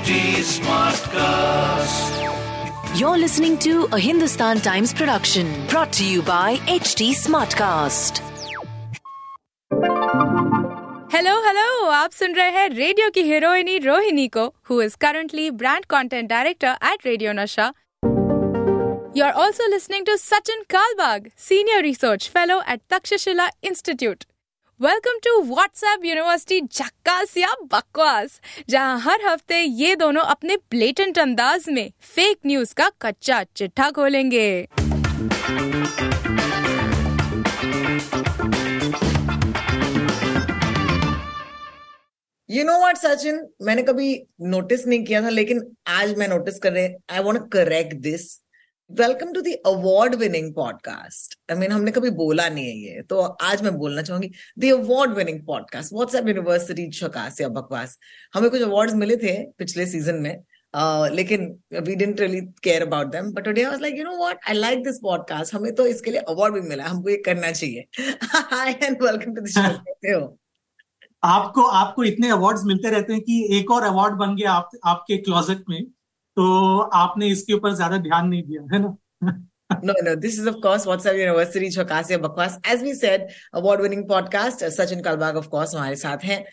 HD Smartcast. You're listening to a Hindustan Times production brought to you by HT Smartcast. Hello hello आप सुन रहे हैं radio की हीरोइनी रोहिणी को who is currently brand content director at radio Nasha you are also listening to Sachin Kalbag senior research fellow at Takshashila institute welcome to WhatsApp university झक्कास या बकवास, जहाँ हर हफ़्ते ये दोनों अपने ब्लेटेंट अंदाज में फेक न्यूज़ का कच्चा चिट्ठा खोलेंगे। यू नो व्हाट सचिन मैंने कभी नोटिस नहीं किया था, लेकिन आज मैं नोटिस कर रहे I want correct this welcome to the award winning podcast I mean हमने कभी बोला नहीं है ये तो आज मैं बोलना चाहूँगी the award winning podcast WhatsApp university छकास या बकवास हमें कुछ अवार्ड्स मिले थे पिछले सीज़न में uh, लेकिन we don't really care about them but today I was like you know what I like this podcast हमें तो इसके लिए अवार्ड भी मिला हमको ये करना चाहिए। Hi and welcome to the show कैसे हो? आपको आपको इतने अवार्ड्स मिलते रहते हैं कि एक और अवार्ड बन गया आप, आपके क्लोजेट में। तो आपने इसके ऊपर ज़्यादा ध्यान नहीं दिया है ना no, no, this is of course WhatsApp University Chokasya Bakwas. As we said, award-winning podcast. Sachin Kalbag of course हमारे साथ हैं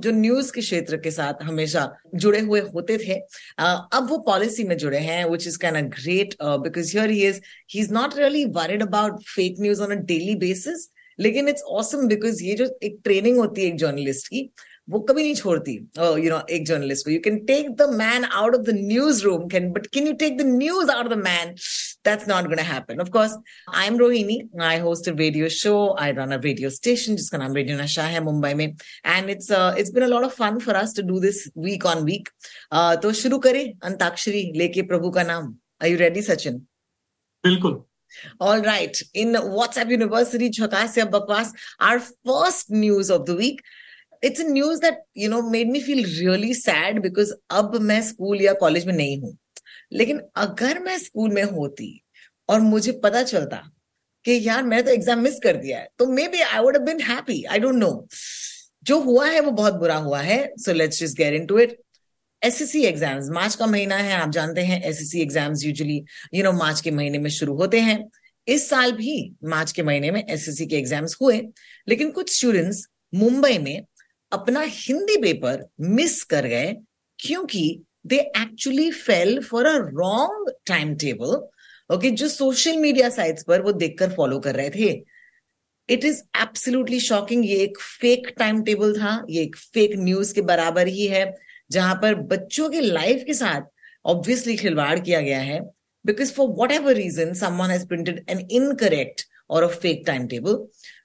जो न्यूज़ के क्षेत्र के साथ हमेशा जुड़े हुए होते थे अब वो पॉलिसी में जुड़े हैं which is kind of great uh, because here he is he's not really worried about fake news on a daily basis लेकिन इट्स ऑसम बिकॉज़ ये जो एक ट्रेनिंग होती है एक जर्नलिस्ट की वो कभी नहीं छोड़ती। oh, यू नो एक जर्नलिस्ट को you can take the man out of the news room can but can you take the news out the man that's not gonna happen of course I am Rohini I host a radio show I run a radio station जिसका नाम radio Nasha है मुंबई में. And it's it's been a lot of fun for us to do this week on week तो शुरू करें अंताक्षरी लेके प्रभु का नाम। Are you ready Sachin? बिल्कुल। All right. In WhatsApp University, Chhakasya Bakwas, our first news of the week. A news that, you know, made me feel really sad because अब मैं स्कूल या कॉलेज में नहीं हूँ। लेकिन अगर मैं स्कूल में होती और मुझे पता चलता कि यार मैंने तो एग्ज़ाम मिस कर दिया है तो maybe I would been happy I don't know जो हुआ है वो बहुत बुरा हुआ है so let's just get into it SSC exams March का महीना है आप जानते हैं SSC exams usually you know March के महीने में शुरू होते हैं। इस साल भी मार्च के महीने में एसएससी के एग्ज़ाम्स हुए लेकिन कुछ स्टूडेंट्स मुंबई में अपना हिंदी पेपर मिस कर गए क्योंकि they actually fell for a wrong time table okay जो सोशल मीडिया साइट्स पर वो देखकर फॉलो कर रहे थे। इट इज़ एब्सोल्युटली शॉकिंग ये एक फेक टाइम टेबल था, ये एक फेक न्यूज़ के बराबर ही है, जहाँ पर बच्चों के लाइफ के साथ ऑब्वियसली खिलवाड़ किया गया है because for whatever reason someone has printed an incorrect और अ फेक टाइम टेबल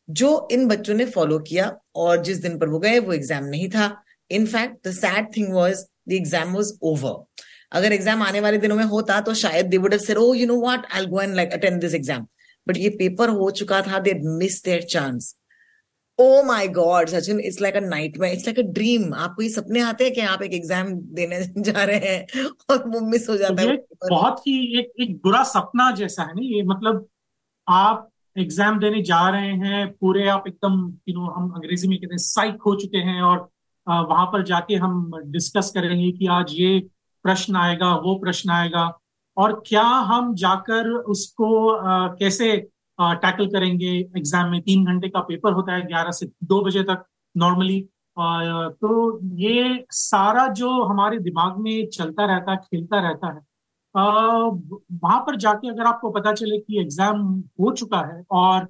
जो इन बच्चों ने फॉलो किया और जिस दिन पर वो गए वो एग्ज़ाम नहीं था। In fact the sad thing was the exam was over अगर एग्ज़ाम आने वाले दिनों में होता तो शायद they would have said oh you know what I go and like attend this exam but ये पेपर हो चुका था they miss their chance oh my God Sachin it's like a nightmare it's like a dream आपको ये सपने आते हैं कि आप एक एग्ज़ाम देने जा रहे हैं और वो मिस हो जाता है बहुत ही एक एक बुरा सपना जैसा है ना ये। मतलब आप एग्ज़ाम देने जा रहे हैं, पूरे आप एकदम यू नो हम अंग्रेज़ी में कहते हैं साइक हो चुके हैं और वहाँ पर जाके हम डिस्कस करेंगे कि आज ये प्रश्न आएगा, वो प्रश्न आएगा और क्या हम जाकर उसको कैसे टैकल करेंगे? एग्ज़ाम में तीन घंटे का पेपर होता है, ग्यारह से दो बजे तक नॉर्मली तो ये सारा जो हमारे दिमाग में चलता रहता है खेलता रहता है वहाँ पर जाके अगर आपको पता चले कि एग्ज़ाम हो चुका है और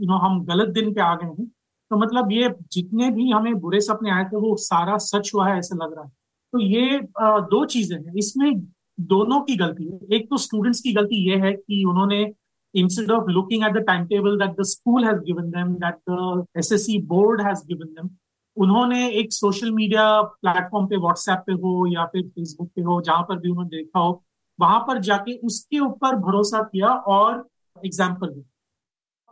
यू नो हम गलत दिन पे आ गए हैं तो मतलब ये जितने भी हमें बुरे सपने आए थे वो सारा सच हुआ है ऐसा लग रहा है। तो ये आ, दो चीज़ें हैं। इसमें दोनों की गलती है। एक तो स्टूडेंट्स की गलती ये है कि उन्होंने instead of looking at the timetable that the school has given them, that the SSC board has given them, उन्होंने एक सोशल मीडिया प्लेटफॉर्म पे व्हाट्सएप पे हो या फिर फेसबुक पे हो, जहाँ पर भी उन्होंने देखा हो, वहाँ पर जाके उसके ऊपर भरोसा किया और एग्ज़ाम्पल दिया।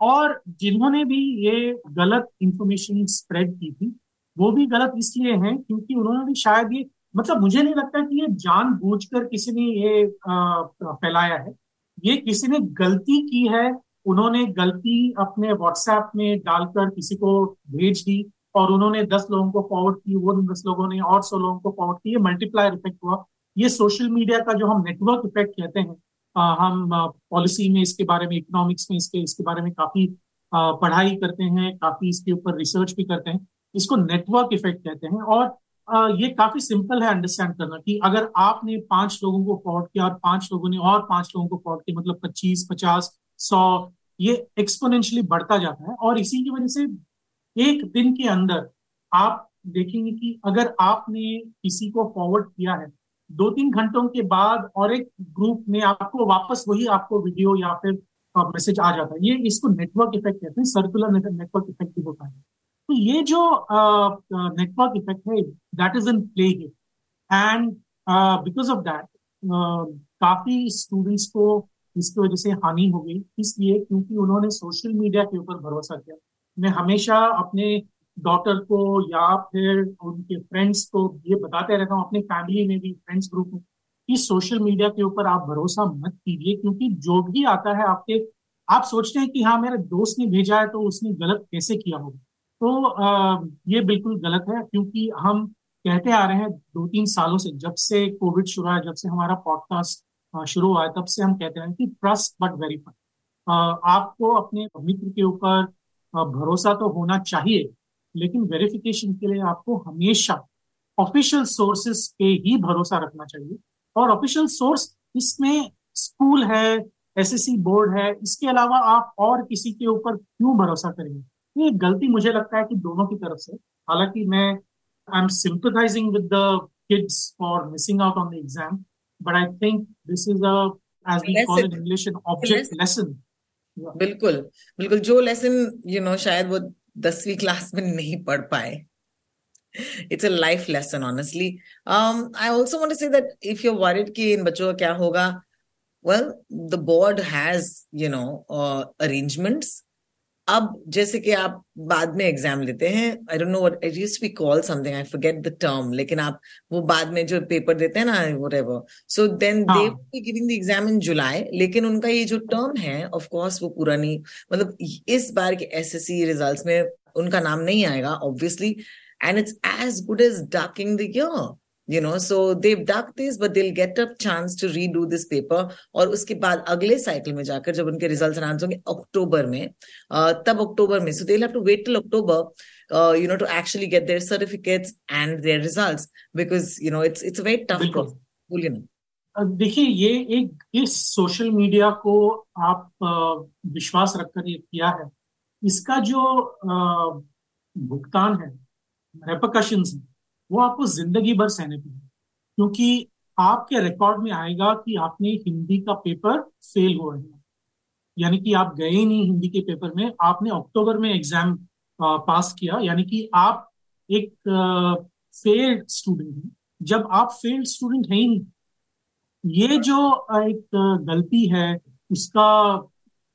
और जिन्होंने भी ये गलत इंफॉर्मेशन स्प्रेड की थी, वो भी गलत इसलिए हैं क्योंकि उन्होंने भी शायद ये मतलब मुझे नहीं लगता कि ये जानबूझकर किसी ने ये फैलाया है। ये किसी ने गलती की है, उन्होंने गलती अपने व्हाट्सएप में डालकर किसी को भेज दी और उन्होंने दस लोगों को फॉरवर्ड की वो दस लोगों ने और सौ लोगों को फॉरवर्ड किया मल्टीप्लायर इफ़ेक्ट हुआ। ये सोशल मीडिया का जो हम नेटवर्क इफ़ेक्ट कहते हैं आ, हम पॉलिसी में इसके बारे में इकोनॉमिक्स में इसके इसके बारे में काफ़ी आ, पढ़ाई करते हैं काफ़ी इसके ऊपर रिसर्च भी करते हैं। इसको नेटवर्क इफ़ेक्ट कहते हैं और आ, ये काफ़ी सिंपल है अंडरस्टैंड करना कि अगर आपने पाँच लोगों को फॉरवर्ड किया और पाँच लोगों ने और पाँच लोगों को फॉरवर्ड किया मतलब पच्चीस पचास सौ ये एक्सपोनेंशियली बढ़ता जाता है और इसी की वजह से एक दिन के अंदर आप देखेंगे कि अगर आपने किसी को फॉरवर्ड किया है, दो तीन घंटों के बाद और एक ग्रुप में आपको वापस वही आपको वीडियो या फिर मैसेज आ जाता है। ये इसको नेटवर्क इफ़ेक्ट कहते हैं सर्कुलर नेटवर्क इफ़ेक्ट भी होता है। तो ये जो नेटवर्क इफ़ेक्ट है that is in play and because of that काफ़ी स्टूडेंट्स को इसकी वजह से हानि हो गई। इसलिए क्योंकि उन्होंने सोशल मीडिया के ऊपर भरोसा किया। मैं हमेशा अपने डॉटर को या फिर उनके फ्रेंड्स को ये बताते रहता हूँ अपने फैमिली में भी फ्रेंड्स ग्रुप में कि सोशल मीडिया के ऊपर आप भरोसा मत कीजिए क्योंकि जो भी आता है आपके आप सोचते हैं कि हाँ मेरे दोस्त ने भेजा है तो उसने गलत कैसे किया होगा? तो आ, ये बिल्कुल गलत है क्योंकि हम कहते आ रहे हैं दो तीन सालों से जब से कोविड शुरू है जब से हमारा पॉडकास्ट शुरू हुआ है तब से हम कहते हैं कि ट्रस्ट बट वेरीफाई आपको अपने मित्र के ऊपर भरोसा तो होना चाहिए लेकिन वेरिफिकेशन के लिए आपको हमेशा ऑफिशियल सोर्सेस पे ही भरोसा रखना चाहिए। और ऑफिशियल सोर्स इसमें स्कूल है एसएससी बोर्ड है इसके अलावा आप और किसी के ऊपर क्यों भरोसा करेंगे? ये गलती मुझे लगता है कि दोनों की तरफ़ से। हालाँकि मैं I am sympathising with the kids for missing out on the exam but I think this is a as we call in English an object lesson बिल्कुल बिल्कुल, जो लेसन यू नो शायद वो दसवीं क्लास में नहीं पढ़ पाए। It's a life lesson honestly I also want see that if you worried की इन बच्चों का क्या होगा well the board has you know arrangements अब जैसे कि आप बाद में एग्ज़ाम लेते हैं I don't know what it used be call something I forget the term लेकिन आप वो बाद में जो पेपर देते हैं ना whatever so then they be giving the exam in July लेकिन उनका ये जो टर्म है ऑफ़ कोर्स वो पूरा नहीं मतलब इस बार के एसएससी रिजल्ट्स में उनका नाम नहीं आएगा obviously and it's as good as docking the year you know so they've ducked this but they'll get a chance to redo this paper और उसके बाद अगले साइकिल में जाकर जब उनके रिजल्ट्स अनाउंस होंगे अक्टूबर में तब अक्टूबर में so they'll have to wait till October uh, you know to actually get their certificates and their results because you know it's it's a very tough process you know देखिए ये एक इस social media को आप विश्वास रखकर ये किया है इसका जो भुगतान है रेपोकशन है वो आपको ज़िंदगी भर सहने पड़ेंगे क्योंकि आपके रिकॉर्ड में आएगा कि आपने हिंदी का पेपर फेल हो रहे हैं। यानी कि आप गए ही नहीं हिंदी के पेपर में आपने अक्टूबर में एग्ज़ाम पास किया। यानी कि आप एक फेल्ड स्टूडेंट हैं। जब आप फेल्ड स्टूडेंट है ही नहीं ये जो एक गलती है उसका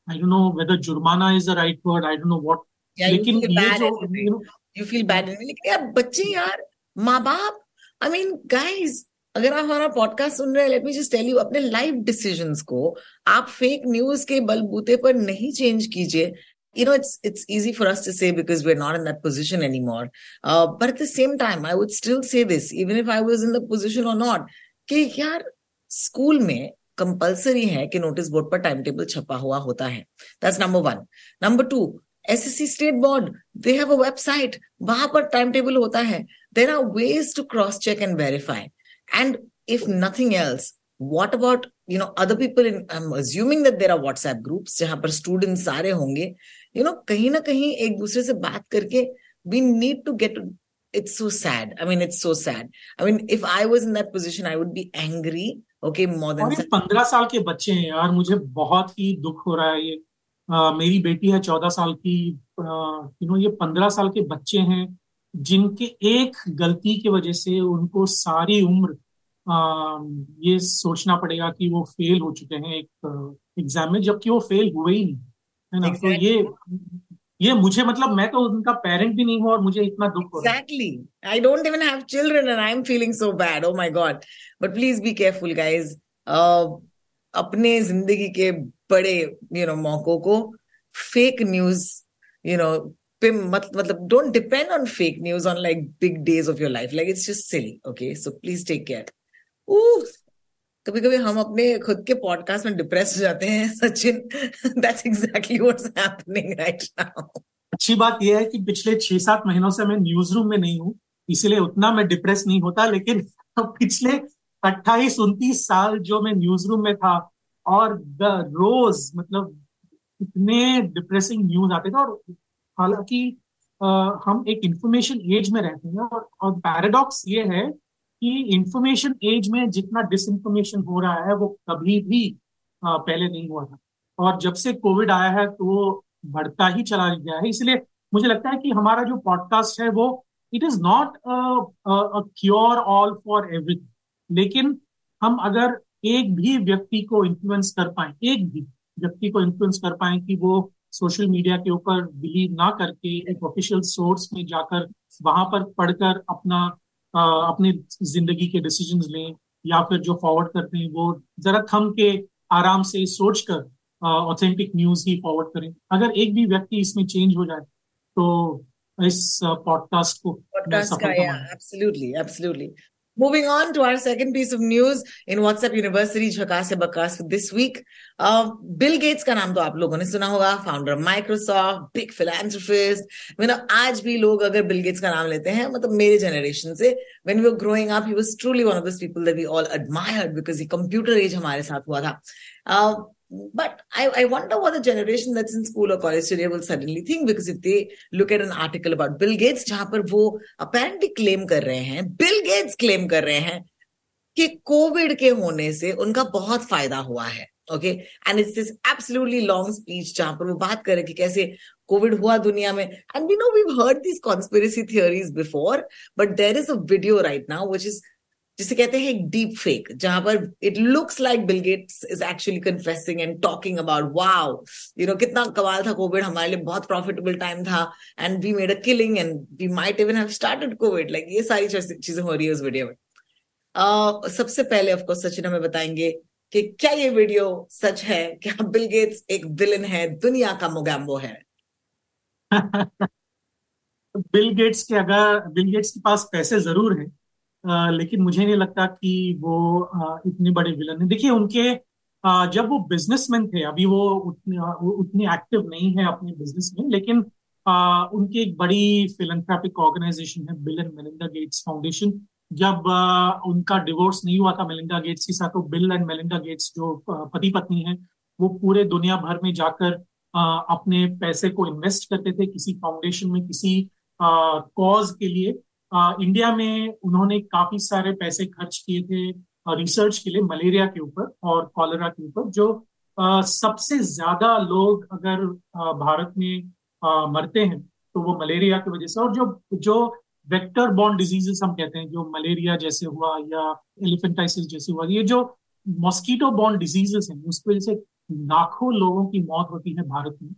आई डोंट नो वेदर जुर्माना is the right word I don't know what लेकिन ये जो यू फील बैड लेकिन यार बच्चे यार माँ बाप आई मीन गाइस अगर आप हमारा पॉडकास्ट सुन रहे हैं let me just tell you अपने लाइफ डिसीजंस को आप फेक न्यूज़ के बलबूते पर नहीं चेंज कीजिए you know it's it's easy for us to say because we're not in that position anymore uh, but at the same time i would still say this even if i was in the position or not कि यार school में compulsory है कि notice board पर time table छपा हुआ होता है that's number one number two SSC state board they have a website वहाँ पर टाइम टेबल होता है। There are ways to cross check and verify and if nothing else what about you know other people in assuming that there are WhatsApp group जहाँ पर student सारे होंगे। You know कहीं ना कहीं एक दूसरे से बात करके we need to get it's so sad I mean it's so sad I mean if I was in that position I would be angry okay more than पंद्रह साल के बच्चे हैं यार मुझे बहुत ही दुख हो रहा है ये। आ, मेरी बेटी है चौदह साल की यू नो ये पंद्रह साल के बच्चे हैं जिनके एक गलती की वजह से उनको सारी उम्र आ, ये सोचना पड़ेगा कि वो फेल हो चुके हैं एक एग्ज़ाम में जबकि वो फेल हुए ही नहीं है ना? exactly. तो ये ये मुझे मतलब मैं तो उनका पेरेंट भी नहीं हूँ और मुझे इतना दुख हो exactly I don't even have children and I am feeling so bad oh my God but please be careful guys अपने ज़िंदगी के बड़े यू नो मौकों को। फेक न्यूज़ यू नो पे मत मतलब don't depend on fake news on like big days of your life like it's just silly okay so please take care कभी कभी हम अपने खुद के पॉडकास्ट में डिप्रेस हो जाते हैं, Sachin. That's exactly what's happening right now अच्छी बात यह है कि पिछले छह सात महीनों से मैं न्यूज़ रूम में नहीं हूँ, इसलिए उतना मैं डिप्रेस नहीं होता, लेकिन पिछले अट्ठाईस उनतीस साल जो मैं न्यूज़ रूम में था और द रोज मतलब इतने डिप्रेसिंग न्यूज़ आते थे और हालाँकि हम एक इंफॉर्मेशन एज में रहते हैं और, और पैराडॉक्स ये है कि इंफॉर्मेशन एज में जितना डिसइंफॉर्मेशन हो रहा है वो कभी भी आ, पहले नहीं हुआ था। और जब से कोविड आया है तो बढ़ता ही चला गया है। इसलिए मुझे लगता है कि हमारा जो पॉडकास्ट है वो it is not cure all for everything लेकिन हम अगर एक भी व्यक्ति को इन्फ्लुएंस कर पाए एक भी व्यक्ति को इन्फ्लुएंस कर पाए कि वो सोशल मीडिया के ऊपर बिलीव ना करके एक ऑफिशियल सोर्स में जाकर वहाँ पर पढ़कर अपना आ, अपनी ज़िंदगी के डिसीज़न लें या फिर जो फॉरवर्ड करते हैं वो जरा थम के आराम से सोच कर ऑथेंटिक न्यूज़ ही फॉरवर्ड करें। अगर एक भी व्यक्ति इसमें चेंज हो जाए तो इस पॉडकास्ट को पॉडकास्ट का absolutely absolutely Moving on to our second piece of news in WhatsApp University झकास बकास this week. Uh, Bill Gates का नाम तो आप लोगों ने सुना होगा founder of Microsoft big philanthropist मतलब आज भी लोग अगर बिल गेट्स का नाम लेते हैं मतलब मेरे जनरेशन से when we were growing up he was truly one of those people that we all admired because he computer age हमारे साथ हुआ था uh, but I, I wonder what the generation that's in school or college today will suddenly think because if they look at an article about Bill Gates जहाँ पर वो apparently claim कर रहे हैं Bill Gates claim कर रहे हैं कि कोविड के होने से उनका बहुत फ़ायदा हुआ है okay and it's this absolutely long speech जहाँ पर वो बात करे कि कैसे कोविड हुआ दुनिया में and we know we heard this conspiracy theories before but there is a video right now which is जिसे कहते हैं एक डीप फेक जहाँ पर it looks like Bill Gates is actually confessing and talking about wow you know कितना कमाल था Covid हमारे लिए बहुत प्रॉफिटेबल टाइम था and we made a killing and we might even have started Covid like ये सारी चीज़ें हो रही है उस वीडियो में। uh, सबसे पहले ऑफकोर्स सचिन हमें बताएँगे कि क्या ये वीडियो सच है? क्या बिल गेट्स एक विलन है? दुनिया का मोगैम्बो है। बिल गेट्स के अगर बिल गेट्स के पास पैसे ज़रूर हैं लेकिन मुझे नहीं लगता कि वो इतने बड़े विलन है देखिए, उनके जब वो बिजनेसमैन थे, अभी वो उतने एक्टिव नहीं है अपने बिज़नेस में लेकिन उनकी एक बड़ी फिलेंथ्रापिक ऑर्गेनाइजेशन है Bill and Melinda Gates Foundation जब उनका डिवोर्स नहीं हुआ था मेलिंडा गेट्स के साथ तो बिल एंड मेलिंडा गेट्स जो पति पत्नी है, वो पूरे दुनिया भर में जाकर अपने पैसे को इन्वेस्ट करते थे किसी फाउंडेशन में, किसी कॉज के लिए। इंडिया में उन्होंने काफ़ी सारे पैसे खर्च किए थे रिसर्च के लिए मलेरिया के ऊपर और कॉलरा के ऊपर, जो सबसे ज़्यादा लोग अगर भारत में मरते हैं तो वो मलेरिया की वजह से, और जो जो वेक्टर बॉन्ड डिजीजेस हम कहते हैं, जो मलेरिया जैसे हुआ या एलिफेंटाइसिस जैसे हुआ, ये जो मॉस्किटो बॉन्ड डिजीजेस हैं, उसकी वजह से लाखों लोगों की मौत होती है भारत में।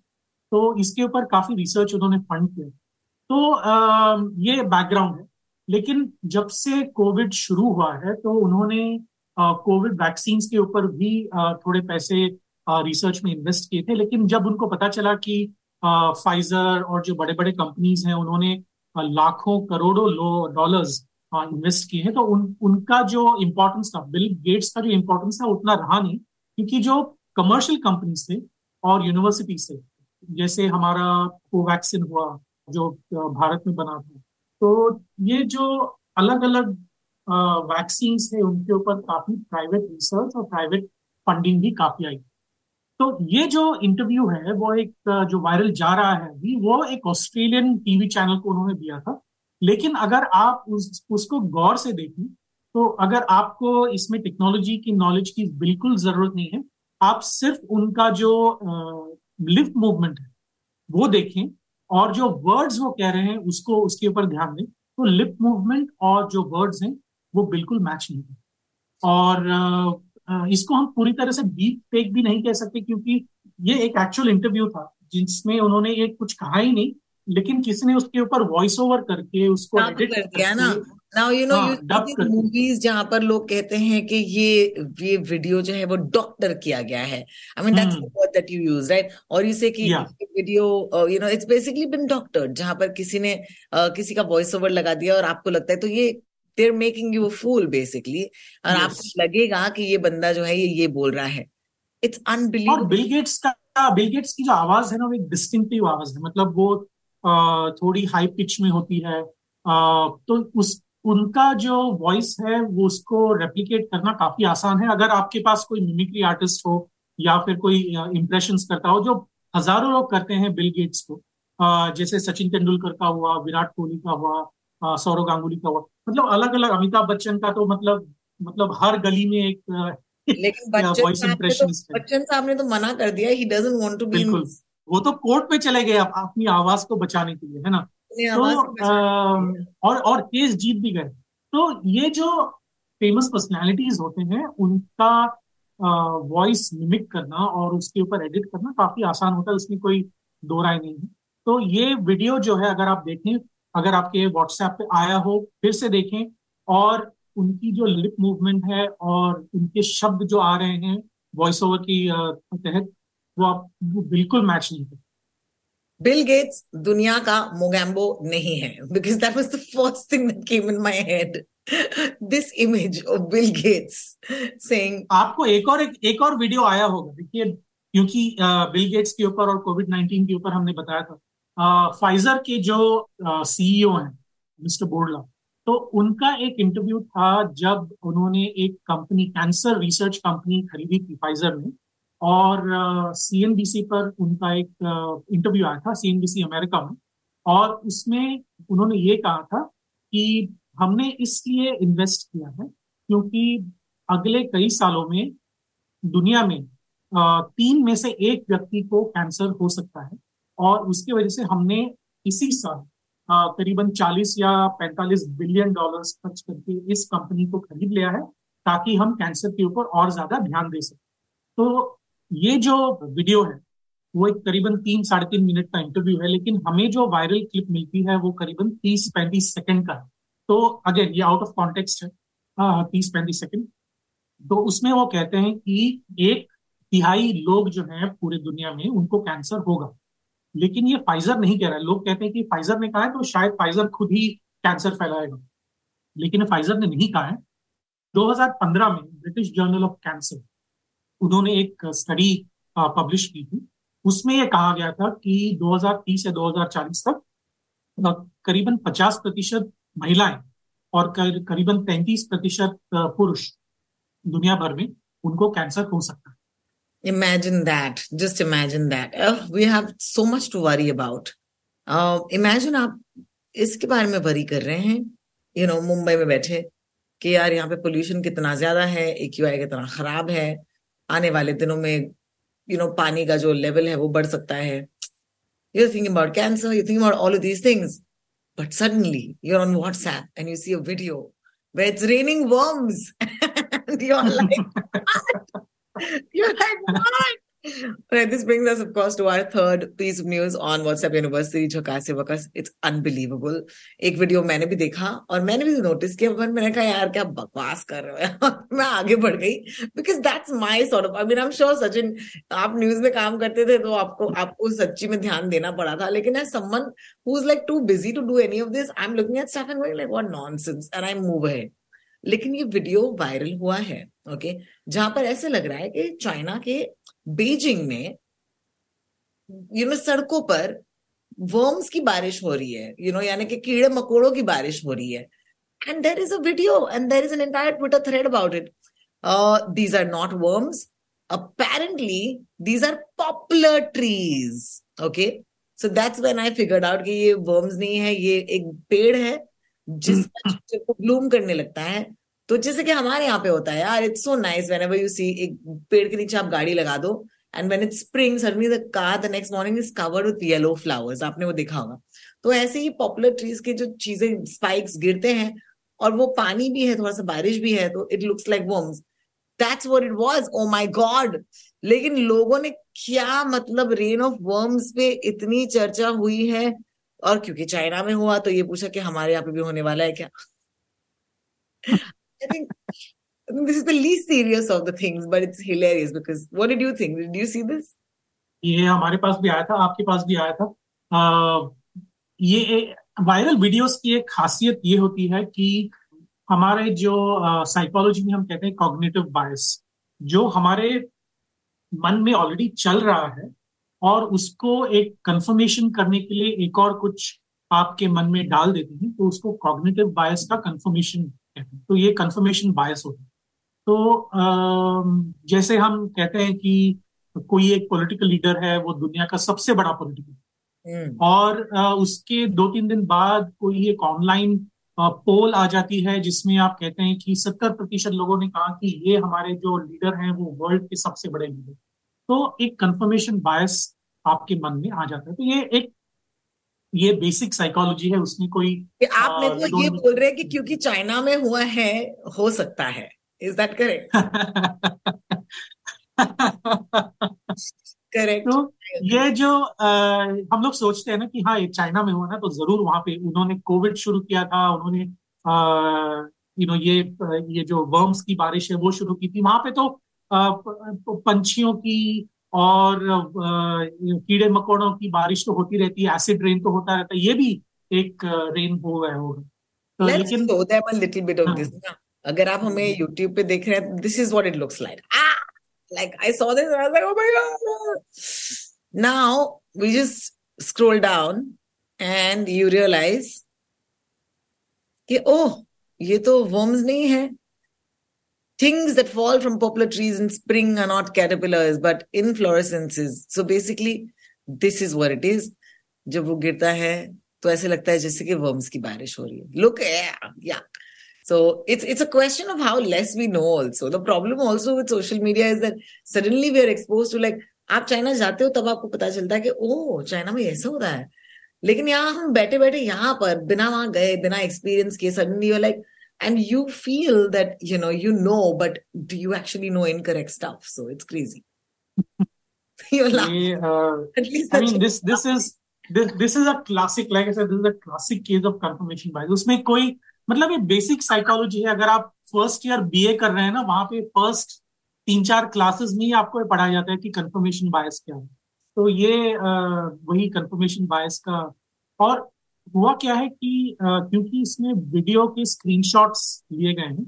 तो इसके ऊपर काफ़ी रिसर्च उन्होंने फंड किया। तो आ, ये बैकग्राउंड है। लेकिन जब से कोविड शुरू हुआ है तो उन्होंने कोविड वैक्सीन के ऊपर भी आ, थोड़े पैसे रिसर्च में इन्वेस्ट किए थे। लेकिन जब उनको पता चला कि फाइजर और जो बड़े बड़े कंपनीज़ हैं उन्होंने लाखों करोड़ों डॉलर्स इन्वेस्ट किए हैं तो उन उनका जो इम्पोर्टेंस था बिल गेट्स का जो इम्पोर्टेंस था उतना रहा नहीं। क्योंकि जो कमर्शियल कंपनीज़ थे और यूनिवर्सिटीज थे जैसे हमारा कोवैक्सिन हुआ जो भारत में बना था। तो ये जो अलग अलग वैक्सीन है, उनके ऊपर काफ़ी प्राइवेट रिसर्च और प्राइवेट फंडिंग भी काफ़ी आई। तो ये जो इंटरव्यू है, वो एक जो वायरल जा रहा है अभी, वो एक ऑस्ट्रेलियन टीवी चैनल को उन्होंने दिया था। लेकिन अगर आप उस, उसको गौर से देखें तो अगर आपको इसमें टेक्नोलॉजी की नॉलेज की बिल्कुल ज़रूरत नहीं है, आप सिर्फ़ उनका जो लिफ्ट मूवमेंट है, वो देखें और जो वर्ड्स वो कह रहे हैं उसको उसके ऊपर ध्यान दें तो लिप मूवमेंट और जो वर्ड्स हैं वो बिल्कुल मैच नहीं है। और इसको हम पूरी तरह से डीप फेक भी नहीं कह सकते क्योंकि ये एक एक्चुअल इंटरव्यू था जिसमें उन्होंने ये कुछ कहा ही नहीं लेकिन किसी ने उसके ऊपर वॉइस ओवर करके उसको एडिट कर दिया ना। नाउ यू नो हाँ, यू मूवीज़ जहाँ पर लोग कहते हैं कि ये ये वीडियो जो है वो डॉक्टर किया गया है। I mean that's the word that you use right और यू से कि video you know it's basically been doctor जहाँ पर किसी ने uh, किसी का वॉइस ओवर लगा दिया और आपको लगता है तो ये they are making you fool basically और यस आपको लगेगा कि ये बंदा जो है ये ये बोल रहा है। इट्स अनबिलीवेबल बिल गेट्स का बिल गेट्स की जो आवाज़ है ना वो एक डिस्टिंक्टिव आवाज़ है। मतलब वो अ, थोड़ी हाई पिच में होती है। अ, तो उस उनका जो वॉइस है वो उसको रेप्लिकेट करना काफ़ी आसान है। अगर आपके पास कोई मिमिक्री आर्टिस्ट हो या फिर कोई इम्प्रेशंस करता हो जो हज़ारों लोग करते हैं बिल गेट्स को जैसे सचिन तेंदुलकर का हुआ विराट कोहली का हुआ सौरव गांगुली का हुआ मतलब अलग अलग अमिताभ बच्चन का तो मतलब मतलब हर गली में एक लेकिन बच्चन वॉइस साहब ने तो बच्चन साहब ने तो मना कर दिया he doesn't want to be वो तो कोर्ट पे चले गए अपनी आवाज़ को बचाने के लिए है ना? तो और और केस जीत भी गए। तो ये जो फ़ेमस पर्सनालिटीज होते हैं उनका वॉइस मिमिक करना और उसके ऊपर एडिट करना काफ़ी आसान होता है उसमें कोई दो राय नहीं है। तो ये वीडियो जो है अगर आप देखें अगर आपके व्हाट्सएप पे आया हो फिर से देखें और उनकी जो लिप मूवमेंट है और उनके शब्द जो आ रहे हैं वॉइस ओवर की तहत वो आप वो बिल्कुल मैच नहीं करते। बिल गेट्स दुनिया का मोगैम्बो नहीं है because that was the first thing that came in my head this image of Bill Gates saying आपको एक और एक, एक और वीडियो आया होगा देखिए क्योंकि बिल गेट्स के ऊपर और कोविड नाइन्टीन के ऊपर हमने बताया था। फाइजर के जो सीईओ हैं मिस्टर बोर्डला तो उनका एक इंटरव्यू था जब उन्होंने एक कंपनी कैंसर रिसर्च कंपनी खरीदी थी फाइजर ने और सीएनबीसी पर उनका एक इंटरव्यू आया था सीएनबीसी अमेरिका में। और उसमें उन्होंने ये कहा था कि हमने इसलिए इन्वेस्ट किया है क्योंकि अगले कई सालों में दुनिया में तीन में से एक व्यक्ति को कैंसर हो सकता है और उसकी वजह से हमने इसी साल करीबन 40 या 45 बिलियन डॉलर्स खर्च करके इस कंपनी को खरीद लिया है ताकि हम कैंसर के ऊपर और ज़्यादा ध्यान दे सकें। तो ये जो वीडियो है, वो एक करीबन तीन, साढ़े तीन मिनट का इंटरव्यू है, लेकिन हमें जो वायरल क्लिप मिलती है, वो करीबन तीस, पैंतीस सेकंड का है। तो अगेन ये आउट ऑफ़ कॉन्टेक्स्ट है। तीस, पैंतीस सेकंड तो उसमें वो कहते हैं कि एक तिहाई लोग जो है पूरे दुनिया में, उनको कैंसर होगा। लेकिन ये फाइजर नहीं कह रहा है। लोग कहते हैं कि फाइजर ने कहा है तो शायद फाइजर खुद ही कैंसर फैलाएगा। लेकिन फाइजर ने नहीं कहा है। 2015 में ब्रिटिश जर्नल ऑफ़ कैंसर उन्होंने एक स्टडी पब्लिश की थी उसमें यह कहा गया था कि 2030 या 2040 तक करीबन 50 प्रतिशत महिलाएँ और कर- करीबन 33 प्रतिशत पुरुष दुनिया भर में उनको कैंसर हो सकता है. Just imagine that. Uh, we have so much to worry about. Uh, imagine आप इसके बारे में वरी कर रहे हैं यू नो मुंबई में बैठे कि यार यहाँ पे पोल्यूशन कितना ज़्यादा है एक्यूआई कितना खराब है आने वाले दिनों में यू नो पानी का जो लेवल है वो बढ़ सकता है। You think about cancer you think about all these things but suddenly you are on WhatsApp and you see a video where it's raining worms you are like you are like Right, this brings us, of course, to our third piece of news on WhatsApp University. It's unbelievable. एक video मैंने भी देखा और मैंने भी notice किया पर मैंने कहा यार क्या बकवास कर रहे हो मैं आगे बढ़ गई because that's my sort of I mean I am sure Sachin आप न्यूज़ में काम करते थे तो आपको आपको सच्ची में ध्यान देना पड़ा था लेकिन as someone who is like too busy to do any of this I am looking at stuff and like what nonsense and I move लेकिन ये वीडियो वायरल हुआ है ओके जहाँ पर ऐसे लग रहा है कि चाइना के बीजिंग में यू नो सड़कों पर वर्म्स की बारिश हो रही है यू नो यानी कि कीड़े मकोड़ों की बारिश हो रही है and there is a video and there is an entire twitter thread about it uh, these are not apparently these are poplar trees okay so that's when i figured out कि ये worms नहीं है ये एक पेड़ है जिसका Bloom करने लगता है तो जैसे कि हमारे यहाँ पे होता है यार it's so nice whenever you see एक पेड़ के नीचे आप गाड़ी लगा दो, and when it's spring suddenly the car the next morning is covered with yellow flowers. आपने वो देखा होगा। तो ऐसे ही पॉपुलर ट्रीज के जो चीज़ें स्पाइक्स गिरते हैं, और वो पानी भी है, थोड़ा सा बारिश भी है तो it looks like worms that's what it was oh my God लेकिन लोगों ने क्या मतलब रेन ऑफ़ वर्म्स पे इतनी चर्चा हुई है? और क्योंकि चाइना में हुआ तो ये पूछा कि हमारे यहाँ पे भी होने वाला है क्या? I think, I think this is the least serious of the things, but it's hilarious because what did you think? Did you see this? ये हमारे पास भी आया था आपके पास भी आया था आ, ये वायरल वीडियोस की एक खासियत ये होती है कि हमारे जो साइकोलॉजी में हम कहते हैं कॉग्निटिव बायस जो हमारे मन में ऑलरेडी चल रहा है और उसको एक कंफर्मेशन करने के लिए एक और कुछ आपके मन में डाल देते हैं तो उसको कॉग्निटिव बायस का कंफर्मेशन हैं तो ये कंफर्मेशन बायस होता है। तो जैसे हम कहते हैं कि कोई एक पॉलिटिकल लीडर है वो दुनिया का सबसे बड़ा पॉलिटिकल हम्म। और उसके दो तीन दिन बाद कोई एक ऑनलाइन पोल आ जाती है जिसमें आप कहते हैं कि सत्तर प्रतिशत लोगों ने कहा कि ये हमारे जो लीडर हैं वो वर्ल्ड के सबसे बड़े लीडर तो एक कंफर्मेशन बायस आपके मन में आ जाता है। तो ये एक ये बेसिक साइकोलॉजी है उसमें कोई आप मेरे को ये बोल रहे हैं कि क्योंकि चाइना में हुआ है हो सकता है। इज़ दैट करेक्ट करेक्ट तो ये जो आ, हम लोग सोचते हैं ना कि हाँ ये चाइना में हुआ ना तो ज़रूर वहाँ पे उन्होंने कोविड शुरू किया था उन्होंने यू नो ये ये जो वर्म्स की बारिश है वो शुरू की थी। वहाँ पे तो पंछियों की और कीड़े मकोड़ों की बारिश तो होती रहती है एसिड रेन तो होता रहता है ये भी एक रेन हो गया होगा तो लेकिन लिटिल बिट ऑफ़ दिस अगर आप हमें यूट्यूब पे देख रहे हैं this is what it looks like like I saw this and I was like, oh my god. Now we just scroll down and you realize कि oh ये तो worms नहीं है। things that fall from poplar trees in spring are not caterpillars, but inflorescences. So basically, this is what it is. जब वो गिरता है तो ऐसे लगता है जैसे कि वर्म्स की बारिश हो रही है लुक या so it's it's a question of how less we know also the problem also with social media is that suddenly we are expose to like आप चाइना जाते हो तब आपको पता चलता है कि oh, ओ चाइना में ऐसा हो रहा है लेकिन यहाँ हम बैठे बैठे यहाँ पर बिना वहाँ गए बिना एक्सपीरियंस किए suddenly you're like and you feel that you know you know but do you actually know incorrect stuff so it's crazy you're laughing uh, at least i mean this this is this this is a classic like i said this is a classic case of confirmation bias उसमें कोई मतलब ये basic psychology है अगर आप first year BA कर रहे हैं ना वहां पे फर्स्ट तीन चार क्लासेस में ही आपको पढ़ाया जाता है कि कंफर्मेशन बायस क्या है तो ये आ, वही कंफर्मेशन बायस का और हुआ क्या है कि आ, क्योंकि इसमें वीडियो के स्क्रीनशॉट्स लिए गए हैं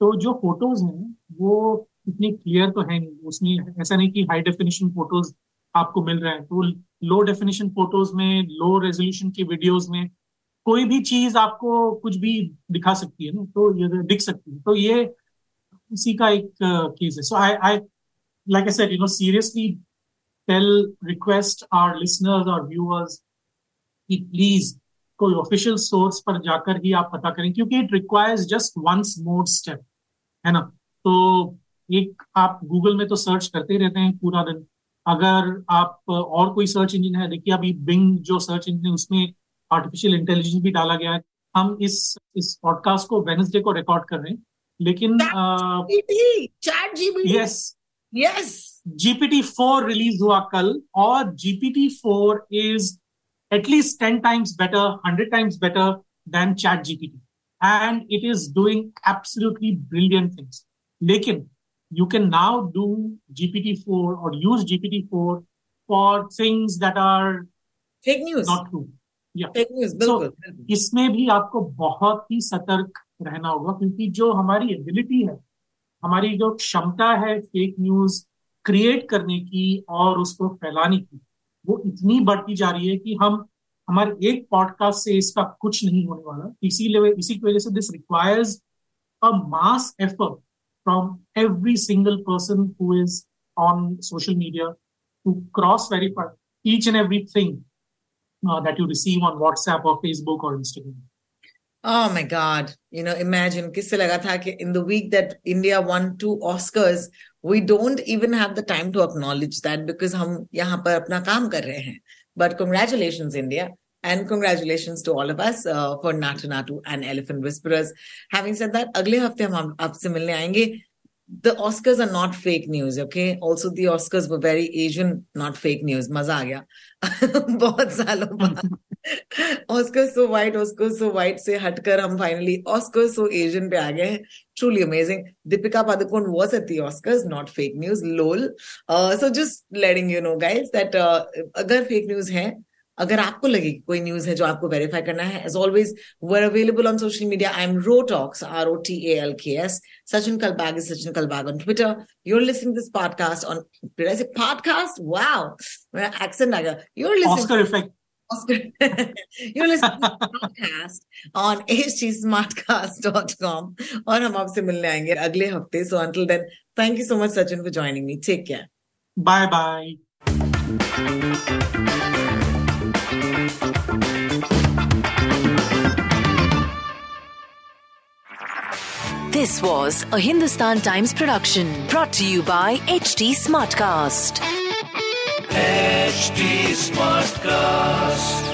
तो जो फ़ोटोज़ हैं वो इतनी क्लियर तो है नहीं। उसमें ऐसा नहीं कि हाई डेफिनेशन फ़ोटोज़ आपको मिल रहे हैं। तो लो डेफिनेशन फ़ोटोज़ में लो रेजोल्यूशन की वीडियोज़ में कोई भी चीज़ आपको कुछ भी दिखा सकती है ना तो ये दिख सकती है। तो ये इसी का एक केस है। So I I like I said you know seriously tell request our listeners और व्यूअर्स कि प्लीज़ कोई ऑफिशियल सोर्स पर जाकर ही आप पता करें क्योंकि it requires just once more step है ना? तो एक आप गूगल में तो सर्च करते ही रहते हैं पूरा दिन। अगर आप और कोई सर्च इंजन है देखिए अभी बिंग जो सर्च इंजन है उसमें आर्टिफिशियल इंटेलिजेंस भी डाला गया है। हम इस इस पॉडकास्ट को वेनसडे को रिकॉर्ड कर रहे हैं लेकिन yes yes GPT four release हुआ कल और GPT four is At least ten times better hundred times better than ChatGPT and it is doing absolutely brilliant things लेकिन you can now do GPT-4 or use GPT-4 for things that are fake news. Not true. so, इसमें भी आपको बहुत ही सतर्क रहना होगा क्योंकि जो हमारी एबिलिटी है हमारी जो क्षमता है फेक न्यूज क्रिएट करने की और उसको फैलाने की वो इतनी बढ़ती जा रही है कि हम हमारे एक पॉडकास्ट से इसका कुछ नहीं होने वाला इसीलिए इसी की वजह से this requires a mass effort from every single person who is on social media to cross verify each and every thing that you receive on WhatsApp और फेसबुक और Instagram Oh my God! You know, imagine. Kisse laga tha ki in the week that India won two Oscars, we don't even have the time to acknowledge that because hum yahan par apna kaam kar rahe hain. But congratulations, India. And congratulations to all of us uh, for Natu Natu and Elephant Whisperers. Having said that, अगले हफ़्ते हम आपसे मिलने आएँगे the Oscars are not fake news, okay? Also, the Oscars were very Asian, not fake news. Maza aa gaya. बहुत सालों बाद Oscar so white Oscar so white से हटकर हम फाइनली ऑस्कर सो एशियन पे आ गए हैं truly amazing deepika padukone was at the oscars not fake news lol uh, so just letting you know that uh, अगर fake news है अगर आपको लगे कोई न्यूज़ है जो आपको वेरीफाई करना है as always we're available on social media I am Ro talks R O T L K S Sachin Kalbag is Sachin Kalbag on Twitter you're listening this podcast on say podcast? Wow, accent आ गया. Oscar effect. Oscar. You're listening to the podcast on htsmartcast.com और हम आपसे मिलने आएँगे अगले हफ़्ते सो until then thank you so much Sachin for joining me take care Bye bye. This was a Hindustan Times production brought to you by HT Smartcast. HT Smartcast.